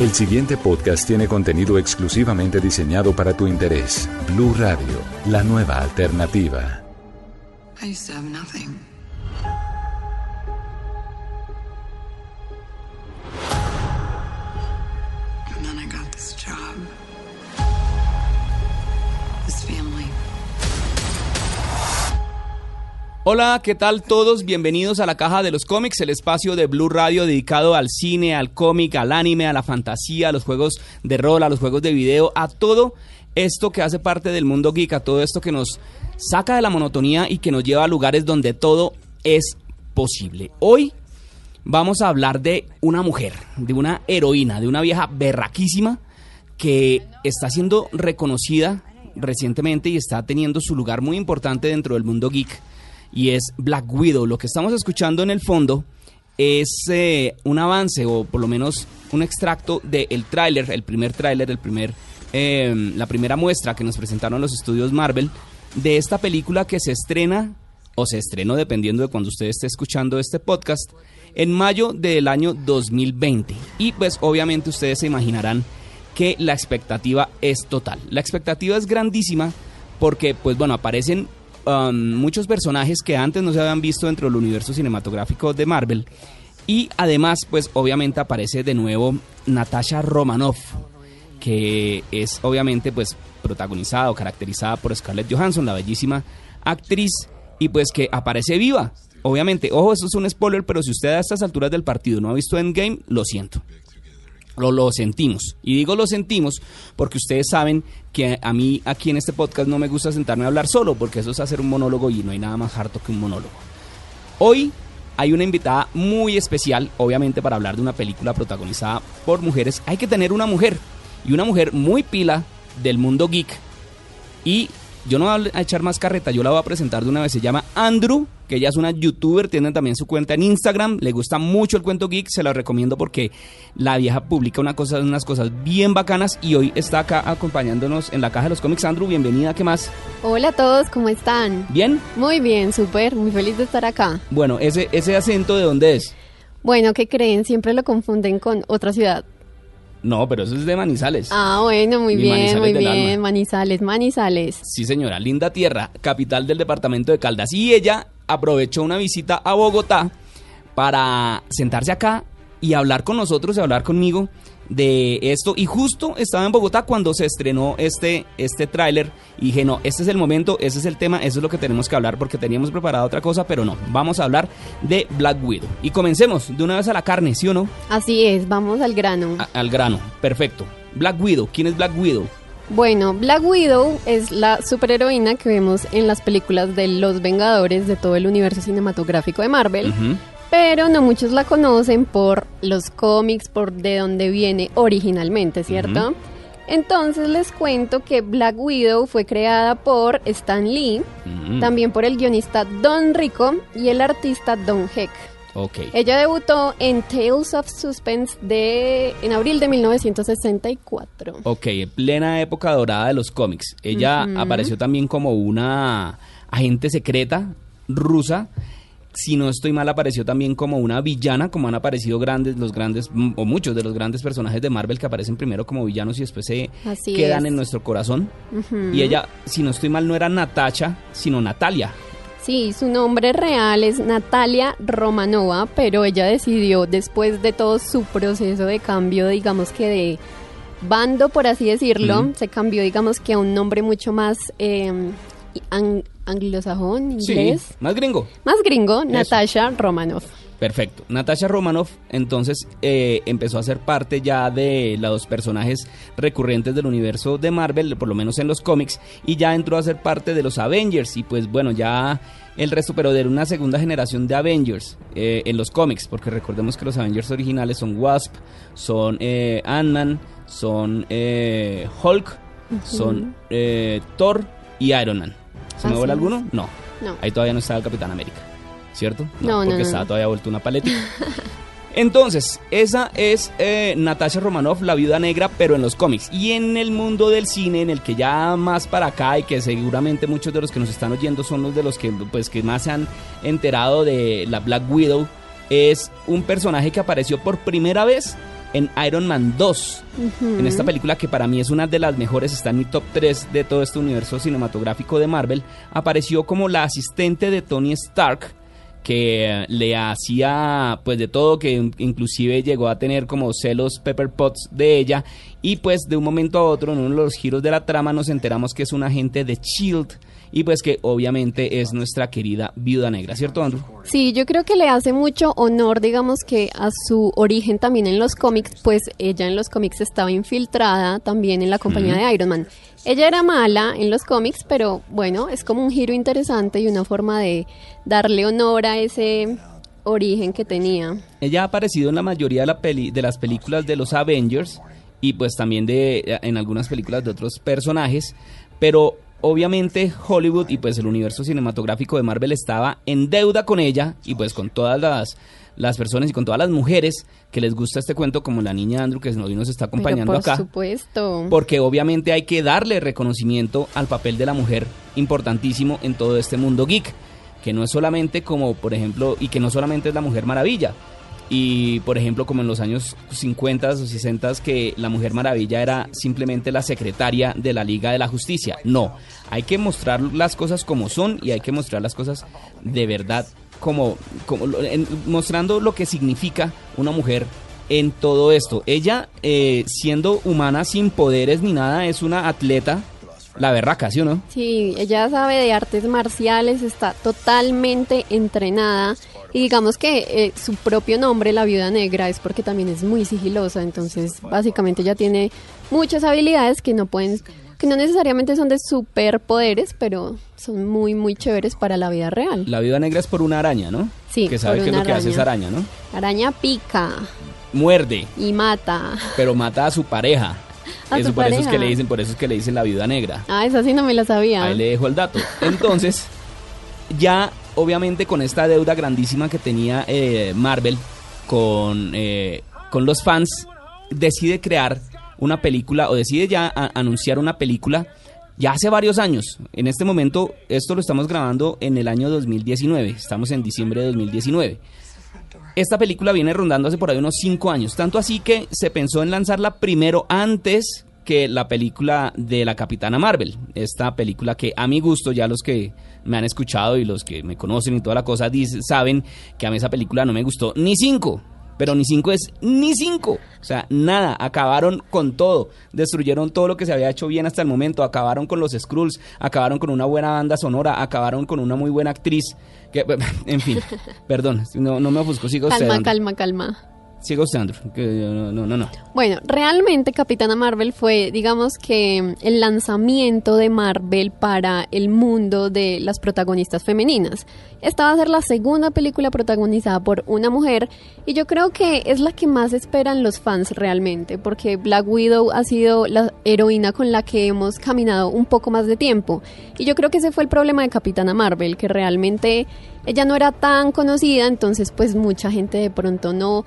El siguiente podcast tiene contenido exclusivamente diseñado para tu interés. Blue Radio, la nueva alternativa. Hola, ¿qué tal todos? Bienvenidos a la Caja de los Cómics, el espacio de Blue Radio dedicado al cine, al cómic, al anime, a la fantasía, a los juegos de rol, a los juegos de video, a todo esto que hace parte del mundo geek, a todo esto que nos saca de la monotonía y que nos lleva a lugares donde todo es posible. Hoy vamos a hablar de una mujer, de una heroína, de una vieja berraquísima que está siendo reconocida recientemente y está teniendo su lugar muy importante dentro del mundo geek y es Black Widow. Lo que estamos escuchando en el fondo es eh, un avance o por lo menos un extracto del tráiler, el primer tráiler, el primer, eh, la primera muestra que nos presentaron los estudios Marvel de esta película que se estrena o se estrenó dependiendo de cuando usted esté escuchando este podcast en mayo del año 2020 y pues obviamente ustedes se imaginarán que la expectativa es total. La expectativa es grandísima porque pues bueno aparecen um, muchos personajes que antes no se habían visto dentro del universo cinematográfico de Marvel. Y además, pues obviamente aparece de nuevo Natasha Romanoff, que es obviamente pues protagonizada o caracterizada por Scarlett Johansson, la bellísima actriz, y pues que aparece viva. Obviamente, ojo, esto es un spoiler, pero si usted a estas alturas del partido no ha visto Endgame, lo siento. Lo, lo sentimos. Y digo lo sentimos porque ustedes saben que a mí aquí en este podcast no me gusta sentarme a hablar solo, porque eso es hacer un monólogo y no hay nada más harto que un monólogo. Hoy hay una invitada muy especial, obviamente para hablar de una película protagonizada por mujeres. Hay que tener una mujer y una mujer muy pila del mundo geek. Y yo no voy a echar más carreta, yo la voy a presentar de una vez. Se llama Andrew, que ella es una youtuber, tiene también su cuenta en Instagram. Le gusta mucho el cuento geek, se la recomiendo porque la vieja publica una cosa, unas cosas bien bacanas. Y hoy está acá acompañándonos en la caja de los cómics. Andrew, bienvenida, ¿qué más? Hola a todos, ¿cómo están? ¿Bien? Muy bien, súper, muy feliz de estar acá. Bueno, ese, ese acento de dónde es? Bueno, ¿qué creen? Siempre lo confunden con otra ciudad. No, pero eso es de Manizales. Ah, bueno, muy Mi bien, Manizales muy bien. alma. Manizales, Manizales. Sí, señora, linda tierra, capital del departamento de Caldas. Y ella aprovechó una visita a Bogotá para sentarse acá y hablar con nosotros y hablar conmigo de esto. Y justo estaba en Bogotá cuando se estrenó este, este tráiler y dije, no, este es el momento, ese es el tema, eso es lo que tenemos que hablar porque teníamos preparada otra cosa, pero no, vamos a hablar de Black Widow. Y comencemos de una vez a la carne, ¿sí o no? Así es, vamos al grano. A- al grano, perfecto. Black Widow, ¿quién es Black Widow? Bueno, Black Widow es la superheroína que vemos en las películas de los Vengadores de todo el universo cinematográfico de Marvel. Pero no muchos la conocen por los cómics, por de dónde viene originalmente, ¿cierto? Ujú. Entonces les cuento que Black Widow fue creada por Stan Lee, Mm, también por el guionista Don Rico y el artista Don Heck. Ok. Ella debutó en Tales of Suspense de en abril de 1964. Ok, plena época dorada de los cómics. Ella Ujú. apareció también como una agente secreta rusa. Si no estoy mal, apareció también como una villana, como han aparecido grandes, los grandes, mm, o muchos de los grandes personajes de Marvel que aparecen primero como villanos y después se Así quedan es. en nuestro corazón. Y ella, si no estoy mal, no era Natasha, sino Natalia. Sí, su nombre real es Natalia Romanova, pero ella decidió, después de todo su proceso de cambio, digamos que de bando, por así decirlo, se cambió, digamos que a un nombre mucho más eh, ang- anglosajón, inglés, Sí, más gringo. más gringo, Natasha Romanoff. Perfecto. Natasha Romanoff entonces eh, empezó a ser parte ya de los personajes recurrentes del universo de Marvel, por lo menos en los cómics, y ya entró a ser parte de los Avengers y pues bueno, ya el resto, pero de una segunda generación de Avengers eh, en los cómics, porque recordemos que los Avengers originales son Wasp, son eh, Ant-Man, son eh, Hulk, son Thor y Iron Man. ¿Se me vuela alguno? No. No. Ahí todavía no estaba el Capitán América, ¿cierto? No, no, porque no, estaba todavía vuelto una paletita. Entonces, esa es eh, Natasha Romanoff, la viuda negra, pero en los cómics. Y en el mundo del cine, en el que ya más para acá, y que seguramente muchos de los que nos están oyendo son los de los que, pues, que más se han enterado de la Black Widow, es un personaje que apareció por primera vez en Iron Man 2. En esta película que para mí es una de las mejores, está en mi top 3 de todo este universo cinematográfico de Marvel, apareció como la asistente de Tony Stark que le hacía pues de todo, que inclusive llegó a tener como celos Pepper Potts de ella y pues de un momento a otro en uno de los giros de la trama nos enteramos que es un agente de Shield y pues que obviamente es nuestra querida Viuda Negra, ¿cierto Andrew? Sí, yo creo que le hace mucho honor, digamos que a su origen también en los cómics, pues ella en los cómics estaba infiltrada también en la compañía de Iron Man. Ella era mala en los cómics, pero bueno, es como un giro interesante y una forma de darle honor a ese origen que tenía. Ella ha aparecido en la mayoría de, la peli de las películas de los Avengers y pues también de en algunas películas de otros personajes, pero obviamente Hollywood y pues el universo cinematográfico de Marvel estaba en deuda con ella y pues con todas las, las personas y con todas las mujeres que les gusta este cuento como la niña Andrew que hoy nos está acompañando por acá. supuesto. Porque obviamente hay que darle reconocimiento al papel de la mujer importantísimo en todo este mundo geek, que no es solamente como por ejemplo y que no solamente es la Mujer Maravilla, y por ejemplo como en los años 50 o 60 que la Mujer Maravilla era simplemente la secretaria de la Liga de la Justicia. No, hay que mostrar las cosas como son y hay que mostrar las cosas de verdad como, como mostrando lo que significa una mujer en todo esto. Ella, eh, siendo humana sin poderes ni nada, es una atleta la berraca, ¿sí o no? Sí, ella sabe de artes marciales, está totalmente entrenada y digamos que eh, su propio nombre, la viuda negra, es porque también es muy sigilosa, entonces básicamente ella tiene muchas habilidades que no pueden que no necesariamente son de superpoderes, pero son muy, muy chéveres para la vida real. La viuda negra es por una araña, ¿no? Sí, Que sabe por qué es una lo que hace esa araña, ¿no? Araña pica Muerde, y mata. pero mata a su pareja. A eso su por eso es que le dicen, por eso es que le dicen la viuda negra. Ah, esa sí no me la sabía. Ahí le dejo el dato. Entonces, ya obviamente con esta deuda grandísima que tenía eh, Marvel con, eh, con los fans, decide crear una película o decide ya anunciar una película ya hace varios años. En este momento, esto lo estamos grabando en el año 2019. Estamos en diciembre de 2019. Esta película viene rondando hace por ahí unos 5 años. Tanto así que se pensó en lanzarla primero antes que la película de la Capitana Marvel. Esta película que a mi gusto, ya los que me han escuchado y los que me conocen y toda la cosa dicen, saben que a mí esa película no me gustó ni 5. Pero ni 5 es ni 5. O sea, nada. Acabaron con todo. Destruyeron todo lo que se había hecho bien hasta el momento. Acabaron con los Skrulls. Acabaron con una buena banda sonora. Acabaron con una muy buena actriz. Que, en fin, perdón. No, no me ofusco. Sigo calma, calma, calma. Sigo usted, Andrew. No, no, no. Bueno, realmente Capitana Marvel fue, digamos que, el lanzamiento de Marvel para el mundo de las protagonistas femeninas. Esta va a ser la segunda película protagonizada por una mujer y yo creo que es la que más esperan los fans realmente, porque Black Widow ha sido la heroína con la que hemos caminado un poco más de tiempo. Y yo creo que ese fue el problema de Capitana Marvel, que realmente ella no era tan conocida, entonces pues mucha gente de pronto no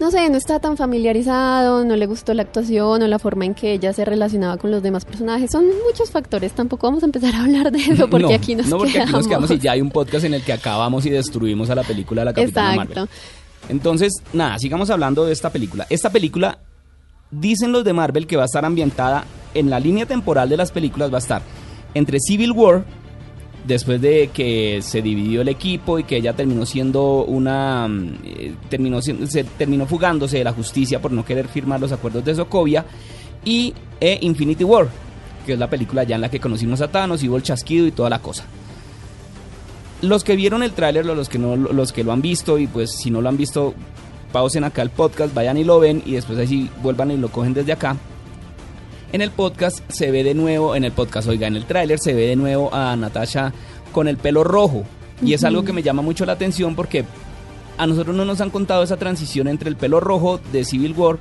no sé, no está tan familiarizado, no le gustó la actuación o la forma en que ella se relacionaba con los demás personajes. Son muchos factores, tampoco vamos a empezar a hablar de eso porque no, aquí nos no, porque quedamos. aquí nos quedamos y ya hay un podcast en el que acabamos y destruimos a la película de la Capitana Exacto. Marvel. Entonces, nada, sigamos hablando de esta película. Esta película, dicen los de Marvel que va a estar ambientada en la línea temporal de las películas, va a estar entre Civil War, después de que se dividió el equipo y que ella terminó siendo una. mm, eh, terminó, se terminó fugándose de la justicia por no querer firmar los acuerdos de Sokovia, y eh, Infinity War, que es la película ya en la que conocimos a Thanos y hubo el chasquido y toda la cosa los que vieron el tráiler, los que no, los que lo han visto y pues si no lo han visto, pausen acá el podcast, vayan y lo ven y después ahí sí vuelvan y lo cogen desde acá. En el podcast se ve de nuevo, en el podcast, oiga, en el tráiler se ve de nuevo a Natasha con el pelo rojo. Y es algo que me llama mucho la atención porque a nosotros no nos han contado esa transición entre el pelo rojo de Civil War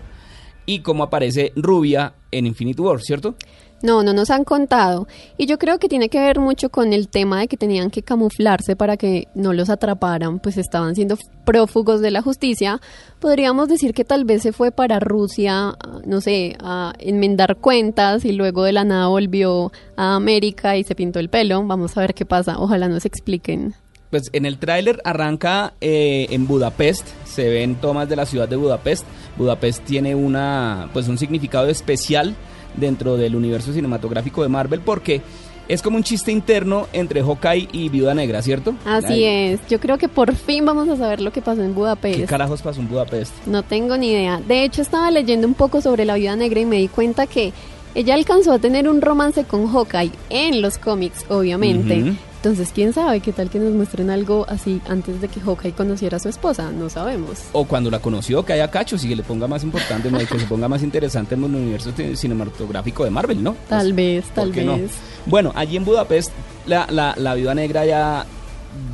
y cómo aparece rubia en Infinity War, ¿cierto? No, no nos han contado. Y yo creo que tiene que ver mucho con el tema de que tenían que camuflarse para que no los atraparan, pues estaban siendo prófugos de la justicia. Podríamos decir que tal vez se fue para Rusia, no sé, a enmendar cuentas y luego de la nada volvió a América y se pintó el pelo. Vamos a ver qué pasa. Ojalá nos expliquen. Pues en el tráiler arranca eh, en Budapest, se ven tomas de la ciudad de Budapest. Budapest tiene una, pues un significado especial dentro del universo cinematográfico de Marvel porque es como un chiste interno entre Hawkeye y Viuda Negra, ¿cierto? Así es. Yo creo que por fin vamos a saber lo que pasó en Budapest. ¿Qué carajos pasó en Budapest? No tengo ni idea. De hecho, estaba leyendo un poco sobre la Viuda Negra y me di cuenta que ella alcanzó a tener un romance con Hawkeye en los cómics, obviamente. Entonces, quién sabe qué tal que nos muestren algo así antes de que Hawkeye conociera a su esposa. No sabemos. O cuando la conoció, que haya cachos y que le ponga más importante, que se ponga más interesante en el universo ci- cinematográfico de Marvel, ¿no? Tal Pues, vez, ¿por tal no? vez. Bueno, allí en Budapest, la, la, la viuda negra ya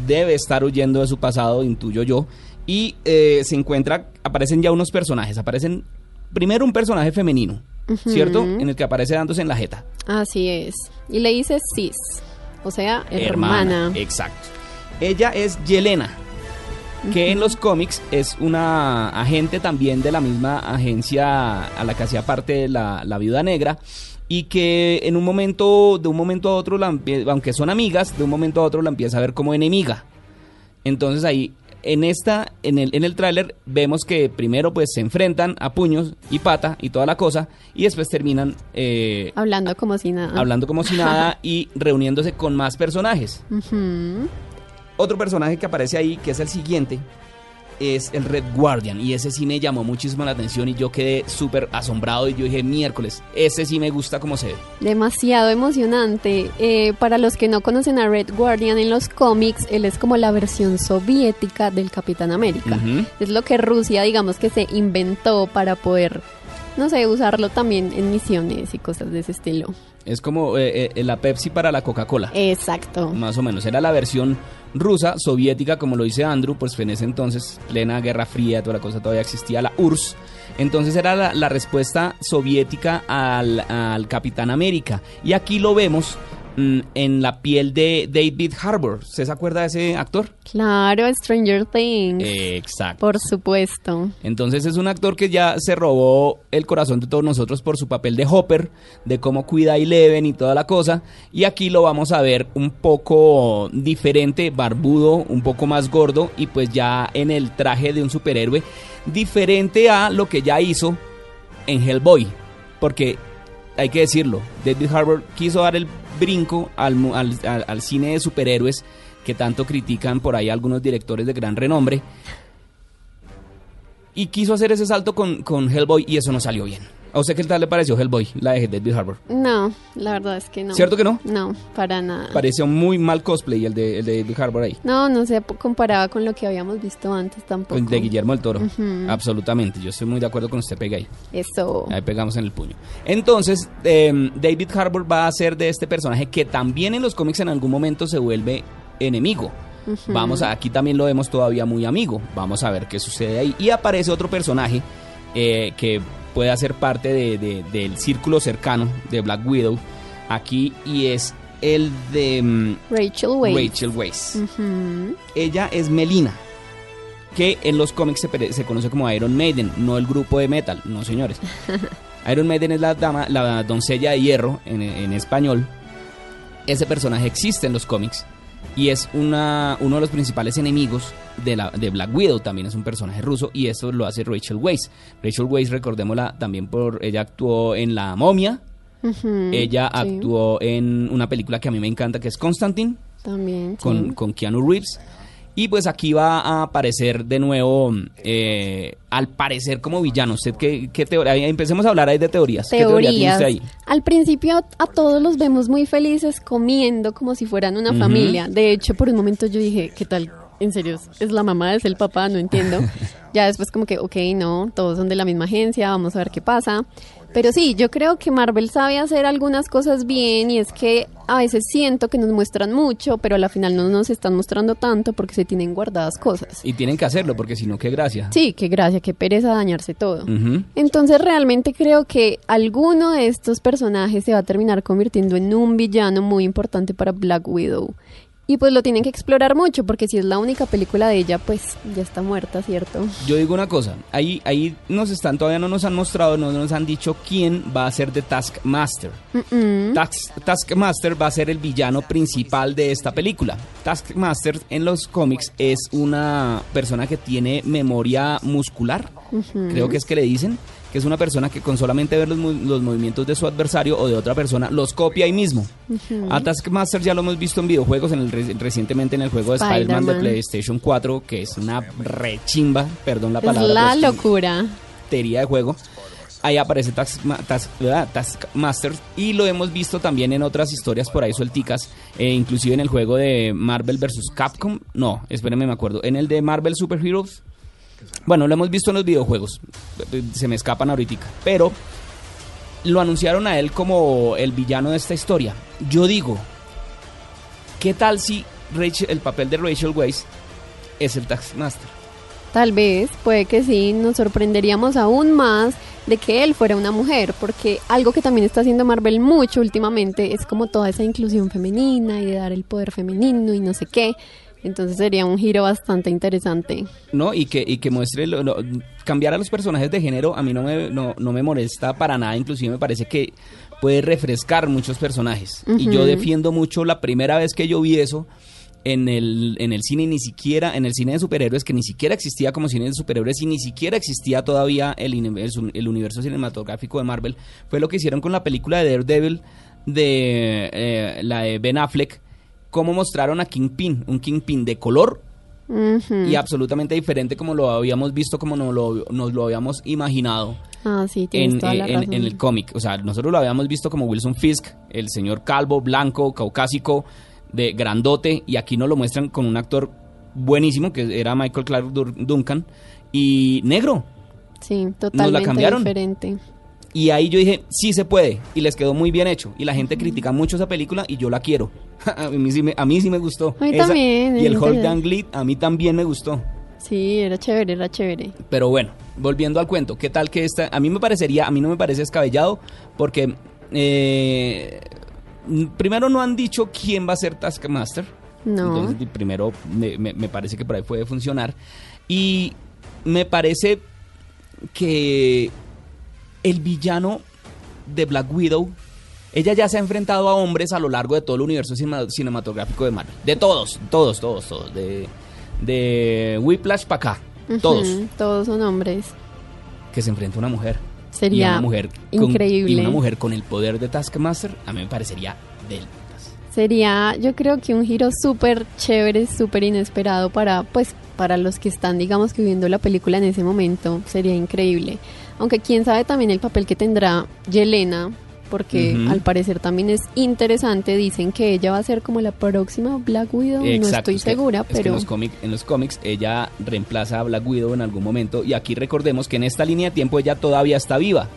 debe estar huyendo de su pasado, intuyo yo, y eh, se encuentra, aparecen ya unos personajes, aparecen primero un personaje femenino, ¿cierto? En el que aparece dándose en la jeta. Así es. Y le dice cis, o sea, hermana. Exacto. Ella es Yelena, que en los cómics es una agente también de la misma agencia a la que hacía parte la, la viuda negra y que en un momento, de un momento a otro, la aunque son amigas, de un momento a otro la empieza a ver como enemiga. Entonces ahí, en esta, en el, en el tráiler, vemos que primero pues se enfrentan a puños y pata y toda la cosa, y después terminan eh, Hablando como si nada. hablando como si nada y reuniéndose con más personajes. Otro personaje que aparece ahí, que es el siguiente, es el Red Guardian. Y ese sí me llamó muchísimo la atención y yo quedé súper asombrado y yo dije, miércoles, ese sí me gusta como se ve. Demasiado emocionante. Eh, para los que no conocen a Red Guardian en los cómics, él es como la versión soviética del Capitán América. Es lo que Rusia, digamos que se inventó para poder, no sé, usarlo también en misiones y cosas de ese estilo. Es como eh, eh, la Pepsi para la Coca-Cola. Exacto. Más o menos, era la versión rusa, soviética, como lo dice Andrew, pues en ese entonces, plena Guerra Fría, toda la cosa todavía existía, la URSS. Entonces era la, la respuesta soviética al, al Capitán América. Y aquí lo vemos en la piel de David Harbour. ¿Usted se acuerda de ese actor? Claro, Stranger Things. Exacto. Por supuesto. Entonces es un actor que ya se robó el corazón de todos nosotros por su papel de Hopper, de cómo cuida a Eleven y toda la cosa. Y aquí lo vamos a ver un poco diferente, barbudo, un poco más gordo y pues ya en el traje de un superhéroe, diferente a lo que ya hizo en Hellboy. Porque hay que decirlo, David Harbour quiso dar el brinco al, al- al cine de superhéroes que tanto critican por ahí algunos directores de gran renombre y quiso hacer ese salto con, con Hellboy y eso no salió bien. ¿A usted qué tal le pareció Hellboy, la de David Harbour? No, la verdad es que no. ¿Cierto que no? No, para nada. Pareció muy mal cosplay el de, el de David Harbour ahí. No, no se comparaba con lo que habíamos visto antes tampoco. De Guillermo del Toro. Absolutamente. Yo estoy muy de acuerdo con usted, pega ahí. Eso. Ahí pegamos en el puño. Entonces, eh, David Harbour va a ser de este personaje que también en los cómics en algún momento se vuelve enemigo. Vamos a, aquí también lo vemos todavía muy amigo. Vamos a ver qué sucede ahí. Y aparece otro personaje eh, que puede hacer parte de- de- del círculo cercano de Black Widow aquí y es el de mm, Rachel Weisz. Rachel Weisz. Ujú. Ella es Melina, que en los cómics se, se conoce como Iron Maiden, no el grupo de metal, no señores. Iron Maiden es la dama, la doncella de hierro en, en español. Ese personaje existe en los cómics y es una, uno de los principales enemigos de, la, de Black Widow. También es un personaje ruso y eso lo hace Rachel Weisz. Rachel Weisz, recordémosla también por ella actuó en La Momia. Ella sí, actuó en una película que a mí me encanta que es Constantine También. sí. con, con Keanu Reeves. Y pues aquí va a aparecer de nuevo, eh, al parecer como villano. ¿Usted qué, qué teoría? Empecemos a hablar ahí de teorías. ¿Qué teoría tiene Teorías. usted ahí? Al principio a todos los vemos muy felices comiendo como si fueran una familia. De hecho, por un momento yo dije, ¿qué tal? En serio, ¿es la mamá? ¿Es el papá? No entiendo. ya después como que, ok, no, todos son de la misma agencia, vamos a ver qué pasa. Pero sí, yo creo que Marvel sabe hacer algunas cosas bien y es que a veces siento que nos muestran mucho, pero a la final no nos están mostrando tanto porque se tienen guardadas cosas. Y tienen que hacerlo, porque si no, qué gracia. Sí, qué gracia, qué pereza dañarse todo. Entonces realmente creo que alguno de estos personajes se va a terminar convirtiendo en un villano muy importante para Black Widow. Y pues lo tienen que explorar mucho, porque si es la única película de ella, pues ya está muerta, ¿cierto? Yo digo una cosa, ahí, ahí nos están, todavía no nos han mostrado, no nos han dicho quién va a ser de Taskmaster. Task- Taskmaster va a ser el villano principal de esta película. Taskmaster en los cómics es una persona que tiene memoria muscular, creo que es que le dicen, que es una persona que con solamente ver los, los movimientos de su adversario o de otra persona los copia ahí mismo. A Taskmaster ya lo hemos visto en videojuegos, en el re- recientemente en el juego de Spider-Man de. PlayStation 4, que es una rechimba, perdón la palabra. la es que- locura. porquería de juego. Ahí aparece Taskma- Task-. Taskmaster y lo hemos visto también en otras historias por ahí suelticas, eh, inclusive en el juego de Marvel vs. Capcom. No, espérenme, me acuerdo. En el de Marvel Super Heroes. Bueno, lo hemos visto en los videojuegos. Se me escapan ahorita. Pero lo anunciaron a él como el villano de esta historia. Yo digo, ¿qué tal si Rachel- el papel de Rachel Weisz es el Taskmaster? Tal vez, puede que sí, nos sorprenderíamos aún más de que él fuera una mujer, porque algo que también está haciendo Marvel mucho últimamente es como toda esa inclusión femenina y de dar el poder femenino y no sé qué. Entonces sería un giro bastante interesante. ¿no? Y que, y que muestre, lo- lo- cambiar a los personajes de género a mí no me, no, no me molesta para nada, inclusive me parece que puede refrescar muchos personajes. Y yo defiendo mucho la primera vez que yo vi eso en el, en el cine, ni siquiera, en el cine de superhéroes, que ni siquiera existía como cine de superhéroes y ni siquiera existía todavía el, universo- el universo cinematográfico de Marvel, fue lo que hicieron con la película de Daredevil de eh, la de Ben Affleck, cómo mostraron a Kingpin, un Kingpin de color y absolutamente diferente como lo habíamos visto, como nos lo, nos lo habíamos imaginado Ah, sí, en, toda la en- razón. en el cómic. O sea, nosotros lo habíamos visto como Wilson Fisk, el señor calvo, blanco, caucásico, de grandote, y aquí nos lo muestran con un actor buenísimo, que era Michael Clark Duncan, y negro. Sí, totalmente cambiaron. diferente. Y ahí yo dije, sí se puede, y les quedó muy bien hecho. Y la gente critica mucho esa película y yo la quiero. a, mí sí me, a mí sí me gustó. A mí también, Y el Hulk Lee a mí también me gustó. Sí, era chévere, era chévere. Pero bueno, volviendo al cuento, ¿qué tal que esta? A mí me parecería, a mí no me parece descabellado porque eh, primero no han dicho quién va a ser Taskmaster. No. Entonces, primero me, me- me parece que por ahí puede funcionar. Y me parece que el villano de Black Widow, ella ya se ha enfrentado a hombres a lo largo de todo el universo cinema- cinematográfico de Marvel. De todos, todos, todos, todos. De, de Whiplash para acá. Todos Todos son hombres. que se enfrenta a una mujer. Sería y una mujer con- increíble. y una mujer con el poder de Taskmaster, a mí me parecería del. Sería, yo creo que un giro súper chévere, súper inesperado para, pues, para los que están, digamos, que viendo la película en ese momento. Sería increíble. Aunque quién sabe también el papel que tendrá Yelena, porque al parecer también es interesante. Dicen que ella va a ser como la próxima Black Widow. no estoy es que- segura, es que pero en los, cómic- en los cómics ella reemplaza a Black Widow en algún momento y aquí recordemos que en esta línea de tiempo ella todavía está viva.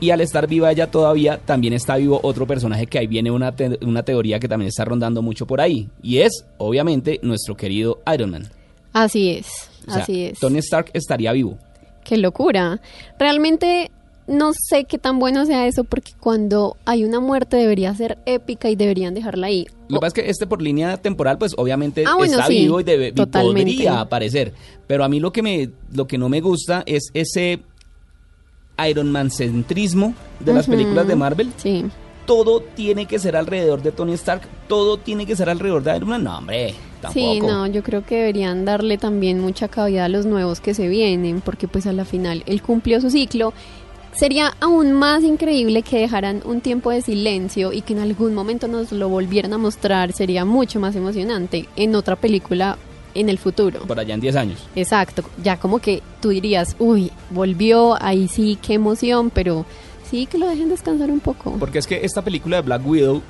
Y al estar viva ella todavía, también está vivo otro personaje que ahí viene una, te- una teoría que también está rondando mucho por ahí. Y es, obviamente, nuestro querido Iron Man. así es, O sea, así es. Tony Stark estaría vivo. Qué locura. Realmente no sé qué tan bueno sea eso porque cuando hay una muerte debería ser épica y deberían dejarla ahí. Lo que pasa es que este por línea temporal, pues obviamente Ah, bueno, está sí, vivo y, debe, y podría aparecer. Pero a mí lo que me, lo que no me gusta es ese Iron Man centrismo de las películas de Marvel. Sí. Todo tiene que ser alrededor de Tony Stark, todo tiene que ser alrededor de Iron Man. No, hombre, tampoco. Sí, no, yo creo que deberían darle también mucha cabida a los nuevos que se vienen, porque pues a la final él cumplió su ciclo. Sería aún más increíble que dejaran un tiempo de silencio y que en algún momento nos lo volvieran a mostrar. Sería mucho más emocionante en otra película en el futuro. Por allá en 10 años. Exacto, ya como que tú dirías, uy, volvió, ahí sí, qué emoción, pero sí que lo dejen descansar un poco. Porque es que esta película de Black Widow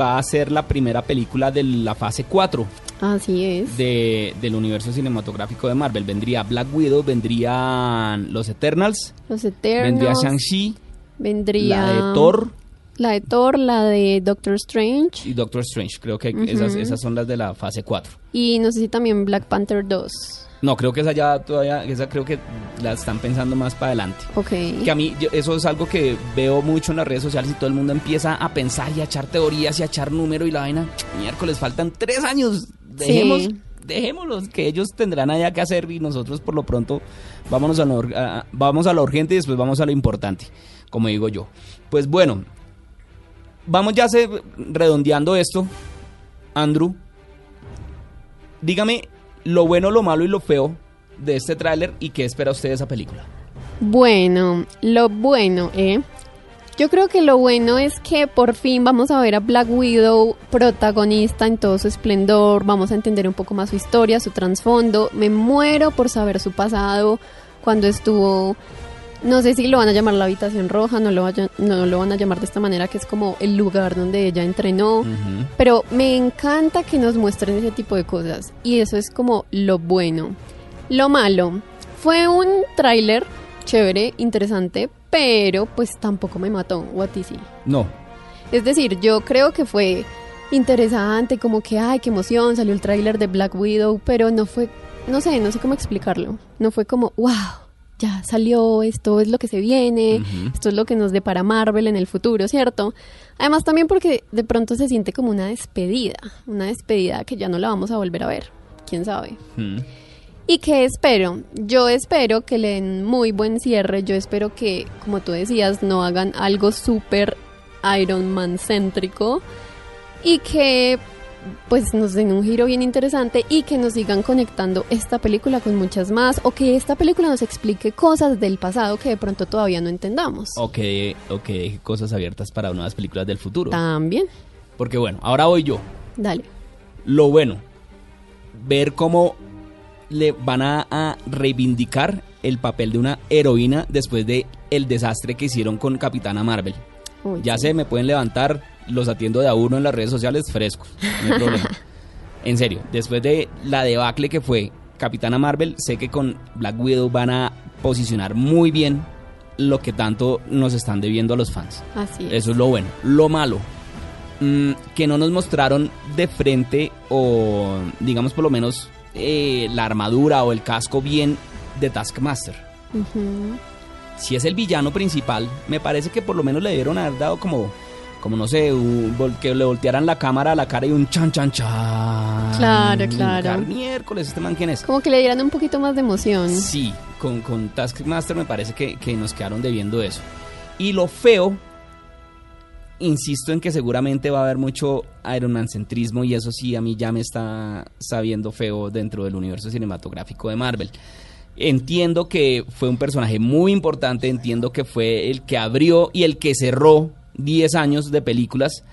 va a ser la primera película de la fase 4 Así es. de, del universo cinematográfico de Marvel. Vendría Black Widow, vendrían los Eternals, Los vendría Eternos, Shang-Chi, vendría la de Thor la de Thor, la de Doctor Strange y Doctor Strange. Creo que esas, esas son las de la fase 4. y no sé si también Black Panther 2. No, creo que esa ya todavía, esa creo que la están pensando más para adelante. Ok. Que a mí yo- eso es algo que veo mucho en las redes sociales y todo el mundo empieza a pensar y a echar teorías y a echar número y la vaina. Miércoles, faltan tres años. Dejemos, Sí. dejémoslos, que ellos tendrán allá que hacer y nosotros por lo pronto vámonos a lo, a- vamos a lo urgente y después vamos a lo importante, como digo yo. Pues bueno, vamos ya se- redondeando esto. Andrew, dígame lo bueno, lo malo y lo feo de este tráiler y qué espera usted de esa película. Bueno, lo bueno, ¿eh? Yo creo que lo bueno es que por fin vamos a ver a Black Widow protagonista en todo su esplendor, vamos a entender un poco más su historia, su trasfondo. Me muero por saber su pasado cuando estuvo, no sé si lo van a llamar la habitación roja, no lo, vaya- no lo van a llamar de esta manera, que es como el lugar donde ella entrenó. Pero me encanta que nos muestren ese tipo de cosas. Y eso es como lo bueno. Lo malo. Fue un tráiler chévere, interesante, pero pues tampoco me mató. What is it? No, Es decir, yo creo que fue interesante, como que, ay, qué emoción, salió el tráiler de Black Widow, pero no fue, no sé, no sé cómo explicarlo. No fue como, wow, ya salió, esto es lo que se viene, esto es lo que nos depara Marvel en el futuro, ¿cierto? Además también porque de pronto se siente como una despedida, una despedida que ya no la vamos a volver a ver, quién sabe. ¿Y qué espero? Yo espero que le den muy buen cierre. Yo espero que, como tú decías, no hagan algo súper Iron Man céntrico y que pues nos den un giro bien interesante y que nos sigan conectando esta película con muchas más o que esta película nos explique cosas del pasado que de pronto todavía no entendamos. Ok, ok, cosas abiertas para nuevas películas del futuro. También, Porque bueno, ahora voy yo. dale. Lo bueno, ver cómo le van a, a reivindicar el papel de una heroína después de el desastre que hicieron con Capitana Marvel. Uy, Ya sí. se me pueden levantar, los atiendo de a uno en las redes sociales frescos, no hay problema. En serio, después de la debacle que fue Capitana Marvel, sé que con Black Widow van a posicionar muy bien lo que tanto nos están debiendo a los fans. Así es. Eso es lo bueno. Lo malo, mm, que no nos mostraron de frente o digamos por lo menos eh, la armadura o el casco bien de Taskmaster. Si es el villano principal, me parece que por lo menos le debieron haber dado como, como no sé, un que le voltearan la cámara a la cara y un chan chan chan. Claro, claro. Car- Miércoles, ¿este man quién es? Como que le dieran un poquito más de emoción. Sí, con, con Taskmaster me parece que, que nos quedaron debiendo eso. Y lo feo, insisto en que seguramente va a haber mucho Iron Man centrismo y eso sí a mí ya me está sabiendo feo dentro del universo cinematográfico de Marvel. Entiendo que fue un personaje muy importante, entiendo que fue el que abrió y el que cerró 10 años de películas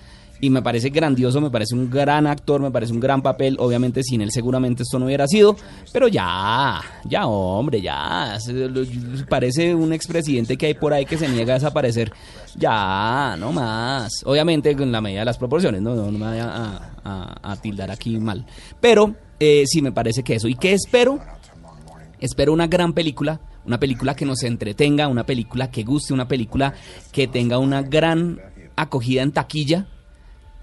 y me parece grandioso, me parece un gran actor, me parece un gran papel. Obviamente sin él seguramente esto no hubiera sido, pero ya, ya hombre, ya. Parece un expresidente que hay por ahí que se niega a desaparecer. Ya, no más. Obviamente con la medida de las proporciones, no, no, no me vaya a, a- a tildar aquí mal. Pero eh, sí me parece que eso. ¿Y qué espero? Espero una gran película, una película que nos entretenga, una película que guste, una película que tenga una gran acogida en taquilla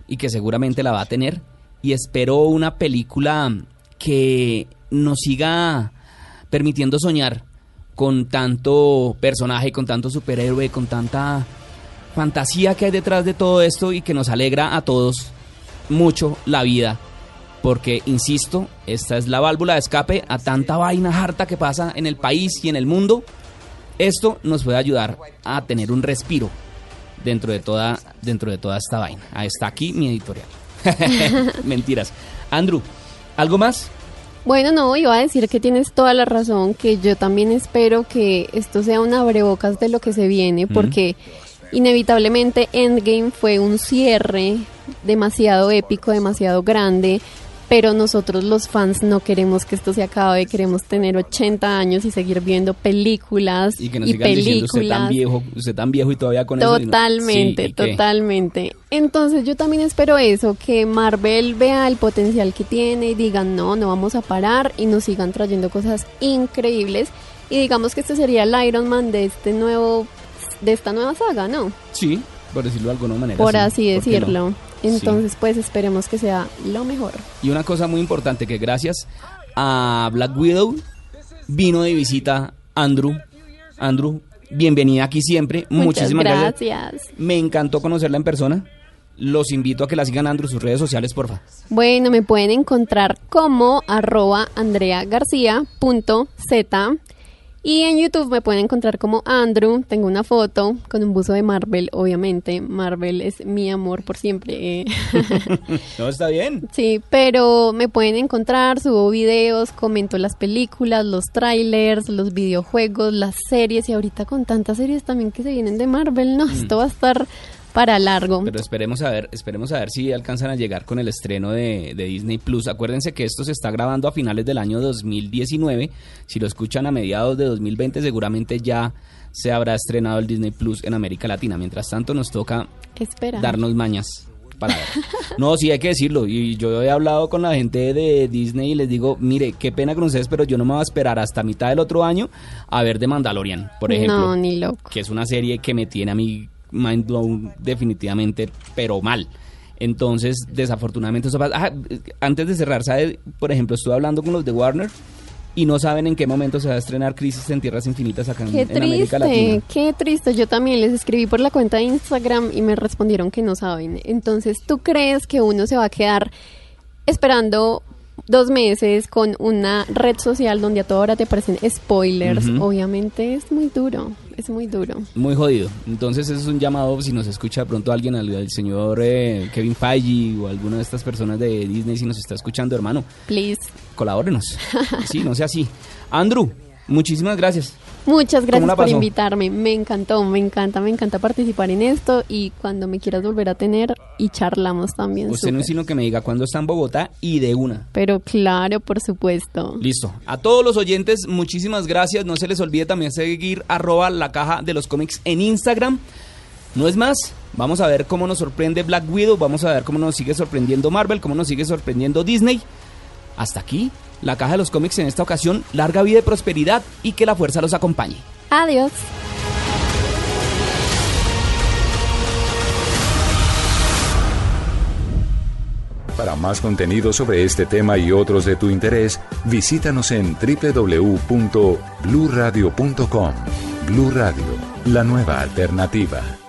y que seguramente la va a tener. Y espero una película que nos siga permitiendo soñar con tanto personaje, con tanto superhéroe, con tanta fantasía que hay detrás de todo esto y que nos alegra a todos mucho la vida. Porque, insisto, esta es la válvula de escape a tanta vaina harta que pasa en el país y en el mundo. Esto nos puede ayudar a tener un respiro dentro de toda, dentro de toda esta vaina. Ahí está aquí mi editorial. Mentiras. Andrew, ¿algo más? Bueno, no, iba a decir que tienes toda la razón, que yo también espero que esto sea un abrebocas de lo que se viene, porque inevitablemente Endgame fue un cierre demasiado épico, demasiado grande, pero nosotros los fans no queremos que esto se acabe, queremos tener 80 años y seguir viendo películas Y que nos y sigan diciendo usted tan películas. viejo, usted tan viejo y todavía con eso. no- Totalmente, Sí, ¿y qué? totalmente. Entonces yo también espero eso, que Marvel vea el potencial que tiene y digan, no, no vamos a parar y nos sigan trayendo cosas increíbles. Y digamos que este sería el Iron Man de este nuevo, de esta nueva saga, ¿no? Sí, por decirlo de alguna manera. Por sí, así ¿por Entonces pues esperemos que sea lo mejor. Y una cosa muy importante que gracias a Black Widow vino de visita Andrew. Andrew, bienvenida aquí siempre. Muchas Muchísimas gracias. gracias. Me encantó conocerla en persona. Los invito a que la sigan Andrew sus redes sociales, porfa. Bueno, me pueden encontrar como arroba andreagarcia.z y en YouTube me pueden encontrar como Andrew. Tengo una foto con un buzo de Marvel, obviamente. Marvel es mi amor por siempre. No, está bien. Sí, pero me pueden encontrar, subo videos, comento las películas, los trailers, los videojuegos, las series y ahorita con tantas series también que se vienen de Marvel, no, esto va a estar para largo. Pero esperemos a ver, esperemos a ver si alcanzan a llegar con el estreno de, de Disney Plus. Acuérdense que esto se está grabando a finales del año 2019. Si lo escuchan a mediados de 2020, seguramente ya se habrá estrenado el Disney Plus en América Latina. Mientras tanto, nos toca Espera. darnos mañas para ver. No, sí hay que decirlo. Y yo he hablado con la gente de Disney y les digo, mire, qué pena con ustedes, pero yo no me voy a esperar hasta mitad del otro año a ver The Mandalorian, por ejemplo. No, ni loco. que es una serie que me tiene a mí mind blown definitivamente, pero mal. Entonces, desafortunadamente eso pasa. Ah, antes de cerrar, ¿sabe? Por ejemplo, estuve hablando con los de Warner y no saben en qué momento se va a estrenar Crisis en Tierras Infinitas acá en, Qué en América triste, Latina. qué triste. Yo también les escribí por la cuenta de Instagram y me respondieron que no saben. Entonces, ¿tú crees que uno se va a quedar esperando dos meses con una red social donde a toda hora te aparecen spoilers? Obviamente es muy duro, es muy duro. Muy jodido. Entonces, eso es un llamado, si nos escucha de pronto alguien, al, al señor eh, Kevin Feige o alguna de estas personas de Disney, si nos está escuchando, hermano, Please. colabórenos. Sí, no sea así. Andrew, muchísimas gracias. Muchas ¿Cómo gracias por invitarme. Me encantó, me encanta, me encanta participar en esto y cuando me quieras volver a tener y charlamos también. Usted no es sino que me diga cuándo está en Bogotá y de una. Pero claro, por supuesto. Listo. A todos los oyentes, muchísimas gracias. No se les olvide también seguir arroba la caja de los cómics en Instagram. No es más, vamos a ver cómo nos sorprende Black Widow, vamos a ver cómo nos sigue sorprendiendo Marvel, cómo nos sigue sorprendiendo Disney. Hasta aquí, la caja de los cómics en esta ocasión. Larga vida y prosperidad y que la fuerza los acompañe. Adiós. Para más contenido sobre este tema y otros de tu interés, visítanos en www.bluradio.com. Blu Radio, la nueva alternativa.